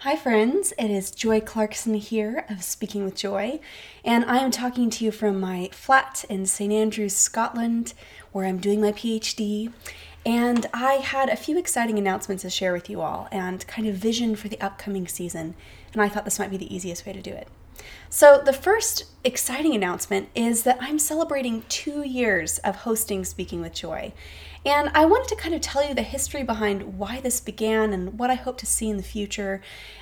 Hi, friends. It is Joy Clarkson here of Speaking with Joy, and I am talking to you from my flat in St. Andrews, Scotland, where I'm doing my PhD. And I had a few exciting announcements to share with you all and kind of vision for the upcoming season, and I thought this might be the easiest way to do it. So, the first exciting announcement is that I'm celebrating two years of hosting Speaking with Joy. And I wanted to kind of tell you the history behind why this began and what I hope to see in the future.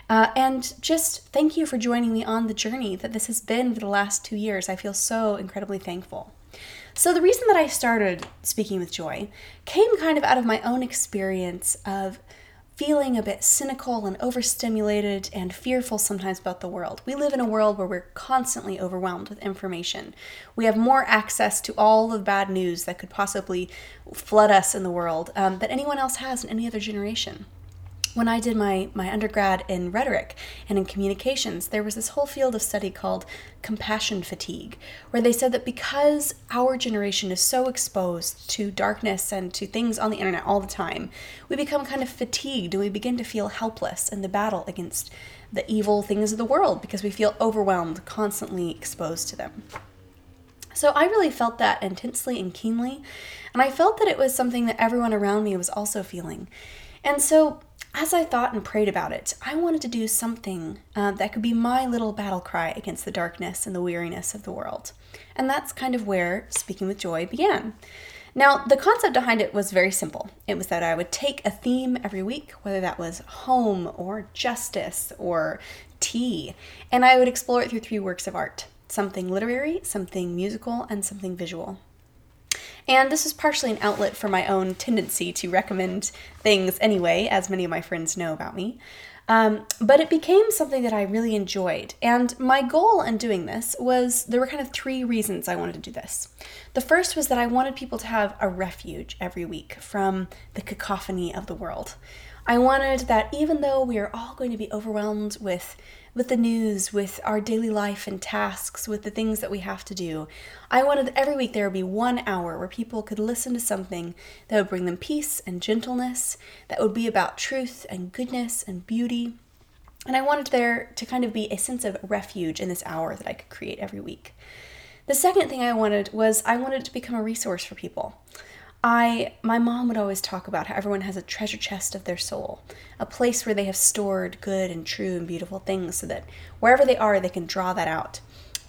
Uh, and just thank you for joining me on the journey that this has been for the last two years. I feel so incredibly thankful. So, the reason that I started Speaking with Joy came kind of out of my own experience of feeling a bit cynical and overstimulated and fearful sometimes about the world. We live in a world where we're constantly overwhelmed with information. We have more access to all the bad news that could possibly flood us in the world um, that anyone else has in any other generation when I did my, my undergrad in rhetoric and in communications, there was this whole field of study called compassion fatigue, where they said that because our generation is so exposed to darkness and to things on the internet all the time, we become kind of fatigued and we begin to feel helpless in the battle against the evil things of the world because we feel overwhelmed, constantly exposed to them. So I really felt that intensely and keenly, and I felt that it was something that everyone around me was also feeling. And so as I thought and prayed about it, I wanted to do something uh, that could be my little battle cry against the darkness and the weariness of the world. And that's kind of where Speaking with Joy began. Now, the concept behind it was very simple. It was that I would take a theme every week, whether that was home or justice or tea, and I would explore it through three works of art something literary, something musical, and something visual. And this is partially an outlet for my own tendency to recommend things anyway, as many of my friends know about me. Um, but it became something that I really enjoyed. And my goal in doing this was there were kind of three reasons I wanted to do this. The first was that I wanted people to have a refuge every week from the cacophony of the world. I wanted that even though we are all going to be overwhelmed with with the news, with our daily life and tasks, with the things that we have to do. I wanted every week there would be one hour where people could listen to something that would bring them peace and gentleness, that would be about truth and goodness and beauty. And I wanted there to kind of be a sense of refuge in this hour that I could create every week. The second thing I wanted was I wanted it to become a resource for people. I my mom would always talk about how everyone has a treasure chest of their soul, a place where they have stored good and true and beautiful things so that wherever they are they can draw that out.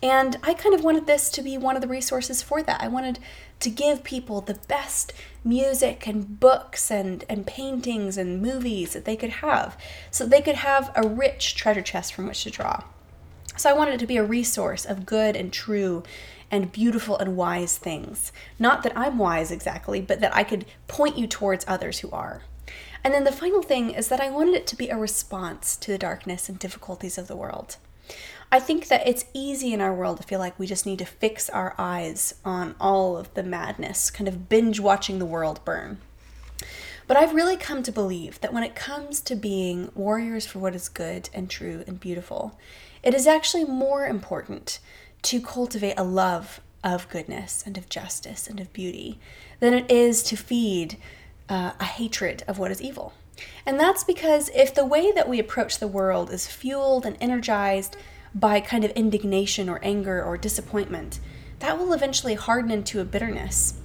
And I kind of wanted this to be one of the resources for that. I wanted to give people the best music and books and, and paintings and movies that they could have so they could have a rich treasure chest from which to draw. So I wanted it to be a resource of good and true and beautiful and wise things. Not that I'm wise exactly, but that I could point you towards others who are. And then the final thing is that I wanted it to be a response to the darkness and difficulties of the world. I think that it's easy in our world to feel like we just need to fix our eyes on all of the madness, kind of binge watching the world burn. But I've really come to believe that when it comes to being warriors for what is good and true and beautiful, it is actually more important to cultivate a love of goodness and of justice and of beauty than it is to feed uh, a hatred of what is evil. And that's because if the way that we approach the world is fueled and energized by kind of indignation or anger or disappointment, that will eventually harden into a bitterness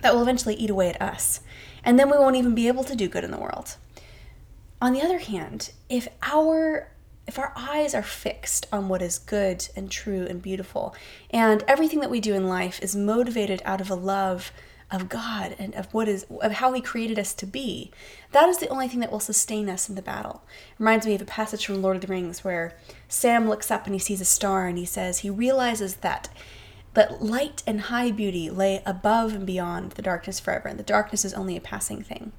that will eventually eat away at us. And then we won't even be able to do good in the world. On the other hand, if our if our eyes are fixed on what is good and true and beautiful, and everything that we do in life is motivated out of a love of God and of what is of how he created us to be, that is the only thing that will sustain us in the battle. It reminds me of a passage from Lord of the Rings where Sam looks up and he sees a star and he says he realizes that that light and high beauty lay above and beyond the darkness forever, and the darkness is only a passing thing.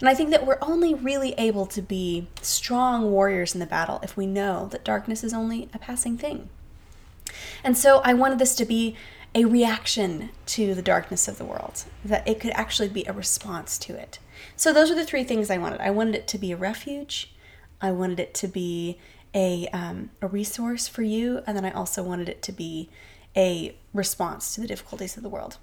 And I think that we're only really able to be strong warriors in the battle if we know that darkness is only a passing thing. And so I wanted this to be a reaction to the darkness of the world, that it could actually be a response to it. So those are the three things I wanted. I wanted it to be a refuge, I wanted it to be a, um, a resource for you, and then I also wanted it to be a response to the difficulties of the world.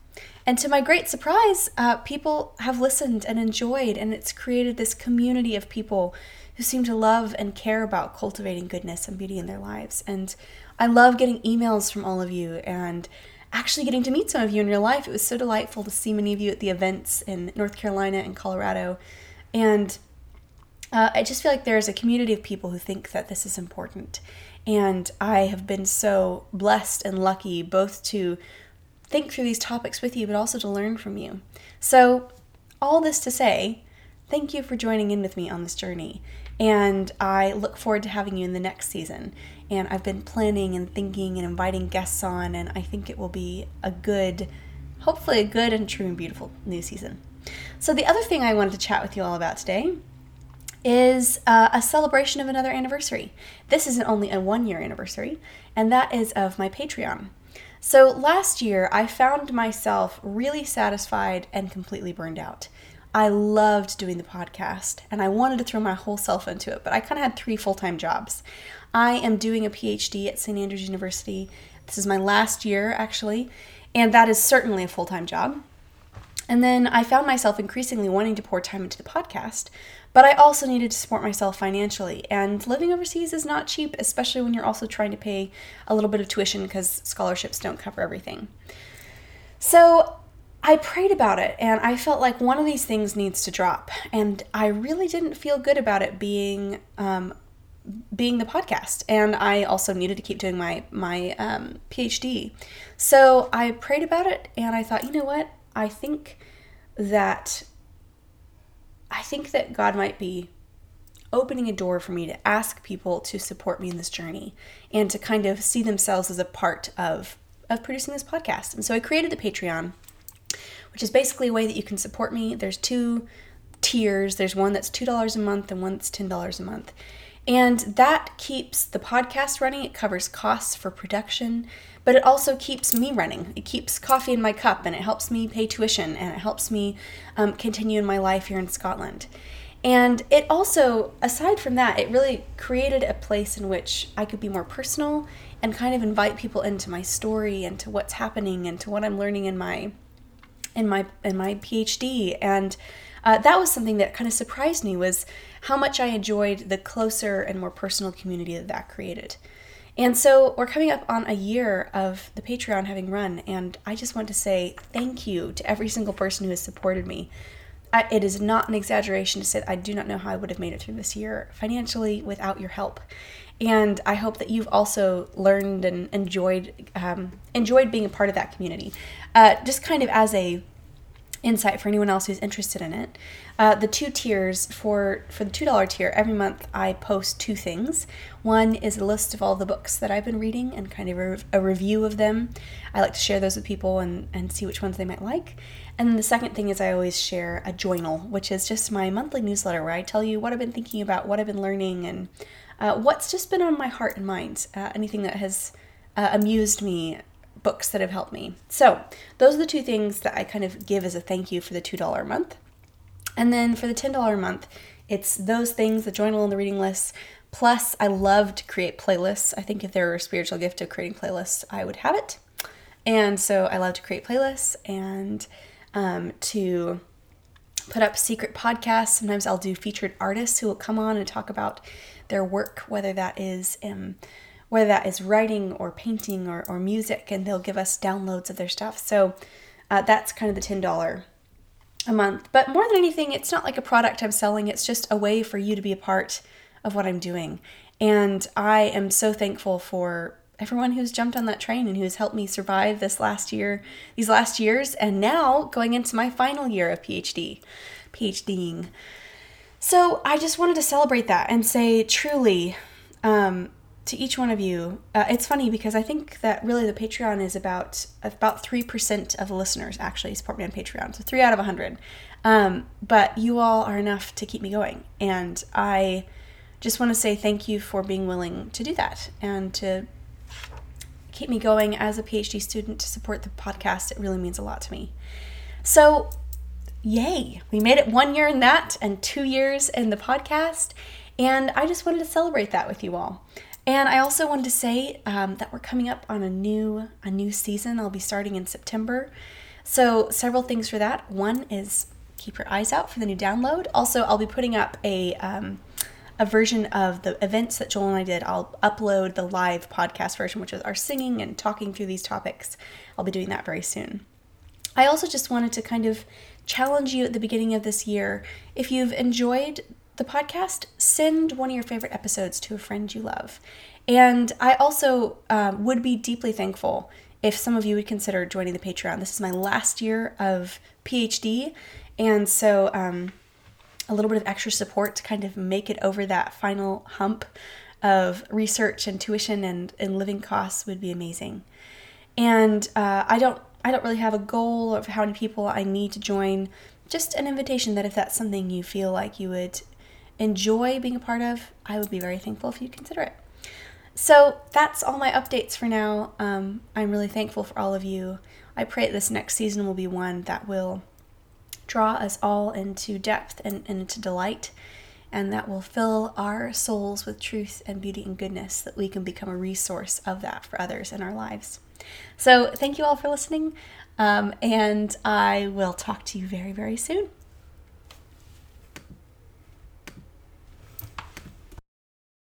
And to my great surprise, uh, people have listened and enjoyed, and it's created this community of people who seem to love and care about cultivating goodness and beauty in their lives. And I love getting emails from all of you and actually getting to meet some of you in real life. It was so delightful to see many of you at the events in North Carolina and Colorado. And uh, I just feel like there's a community of people who think that this is important. And I have been so blessed and lucky both to think through these topics with you, but also to learn from you. So, all this to say, thank you for joining in with me on this journey. And I look forward to having you in the next season. And I've been planning and thinking and inviting guests on, and I think it will be a good, hopefully, a good and true and beautiful new season. So, the other thing I wanted to chat with you all about today is uh, a celebration of another anniversary. This isn't only a one year anniversary, and that is of my Patreon. So, last year I found myself really satisfied and completely burned out. I loved doing the podcast and I wanted to throw my whole self into it, but I kind of had three full time jobs. I am doing a PhD at St. Andrews University. This is my last year, actually, and that is certainly a full time job. And then I found myself increasingly wanting to pour time into the podcast, but I also needed to support myself financially. And living overseas is not cheap, especially when you're also trying to pay a little bit of tuition because scholarships don't cover everything. So I prayed about it and I felt like one of these things needs to drop. And I really didn't feel good about it being um, being the podcast and i also needed to keep doing my my um, phd so i prayed about it and i thought you know what i think that i think that god might be opening a door for me to ask people to support me in this journey and to kind of see themselves as a part of of producing this podcast and so i created the patreon which is basically a way that you can support me. There's two tiers. There's one that's $2 a month and one that's $10 a month. And that keeps the podcast running. It covers costs for production, but it also keeps me running. It keeps coffee in my cup and it helps me pay tuition and it helps me um, continue in my life here in Scotland. And it also, aside from that, it really created a place in which I could be more personal and kind of invite people into my story and to what's happening and to what I'm learning in my in my in my PhD, and uh, that was something that kind of surprised me was how much I enjoyed the closer and more personal community that that created. And so we're coming up on a year of the Patreon having run, and I just want to say thank you to every single person who has supported me. I, it is not an exaggeration to say I do not know how I would have made it through this year financially without your help. And I hope that you've also learned and enjoyed um, enjoyed being a part of that community. Uh, just kind of as a insight for anyone else who's interested in it. Uh, the two tiers for for the two dollar tier every month I post two things. One is a list of all the books that I've been reading and kind of a, a review of them. I like to share those with people and and see which ones they might like. And then the second thing is I always share a journal, which is just my monthly newsletter where I tell you what I've been thinking about, what I've been learning, and uh, what's just been on my heart and mind. Uh, anything that has uh, amused me books that have helped me. So, those are the two things that I kind of give as a thank you for the $2 a month. And then for the $10 a month, it's those things, the journal and the reading list. Plus, I love to create playlists. I think if there were a spiritual gift of creating playlists, I would have it. And so I love to create playlists and um, to put up secret podcasts. Sometimes I'll do featured artists who will come on and talk about their work, whether that is um, whether that is writing or painting or, or music, and they'll give us downloads of their stuff. So uh, that's kind of the $10 a month. But more than anything, it's not like a product I'm selling, it's just a way for you to be a part of what I'm doing. And I am so thankful for everyone who's jumped on that train and who's helped me survive this last year, these last years, and now going into my final year of PhD, PhDing. So I just wanted to celebrate that and say, truly, um, to each one of you. Uh, it's funny because I think that really the Patreon is about about three percent of the listeners actually support me on Patreon, so three out of a hundred. Um, but you all are enough to keep me going, and I just want to say thank you for being willing to do that and to keep me going as a PhD student to support the podcast. It really means a lot to me. So, yay! We made it one year in that and two years in the podcast. And I just wanted to celebrate that with you all. And I also wanted to say um, that we're coming up on a new a new season. I'll be starting in September. So, several things for that. One is keep your eyes out for the new download. Also, I'll be putting up a um, a version of the events that Joel and I did. I'll upload the live podcast version, which is our singing and talking through these topics. I'll be doing that very soon. I also just wanted to kind of challenge you at the beginning of this year. If you've enjoyed the podcast, send one of your favorite episodes to a friend you love. And I also um, would be deeply thankful if some of you would consider joining the Patreon. This is my last year of PhD, and so um, a little bit of extra support to kind of make it over that final hump of research and tuition and, and living costs would be amazing. And uh, I don't I don't really have a goal of how many people I need to join. Just an invitation that if that's something you feel like you would enjoy being a part of, I would be very thankful if you consider it. So that's all my updates for now. Um, I'm really thankful for all of you. I pray this next season will be one that will draw us all into depth and, and into delight, and that will fill our souls with truth and beauty and goodness, that we can become a resource of that for others in our lives. So, thank you all for listening, um, and I will talk to you very, very soon.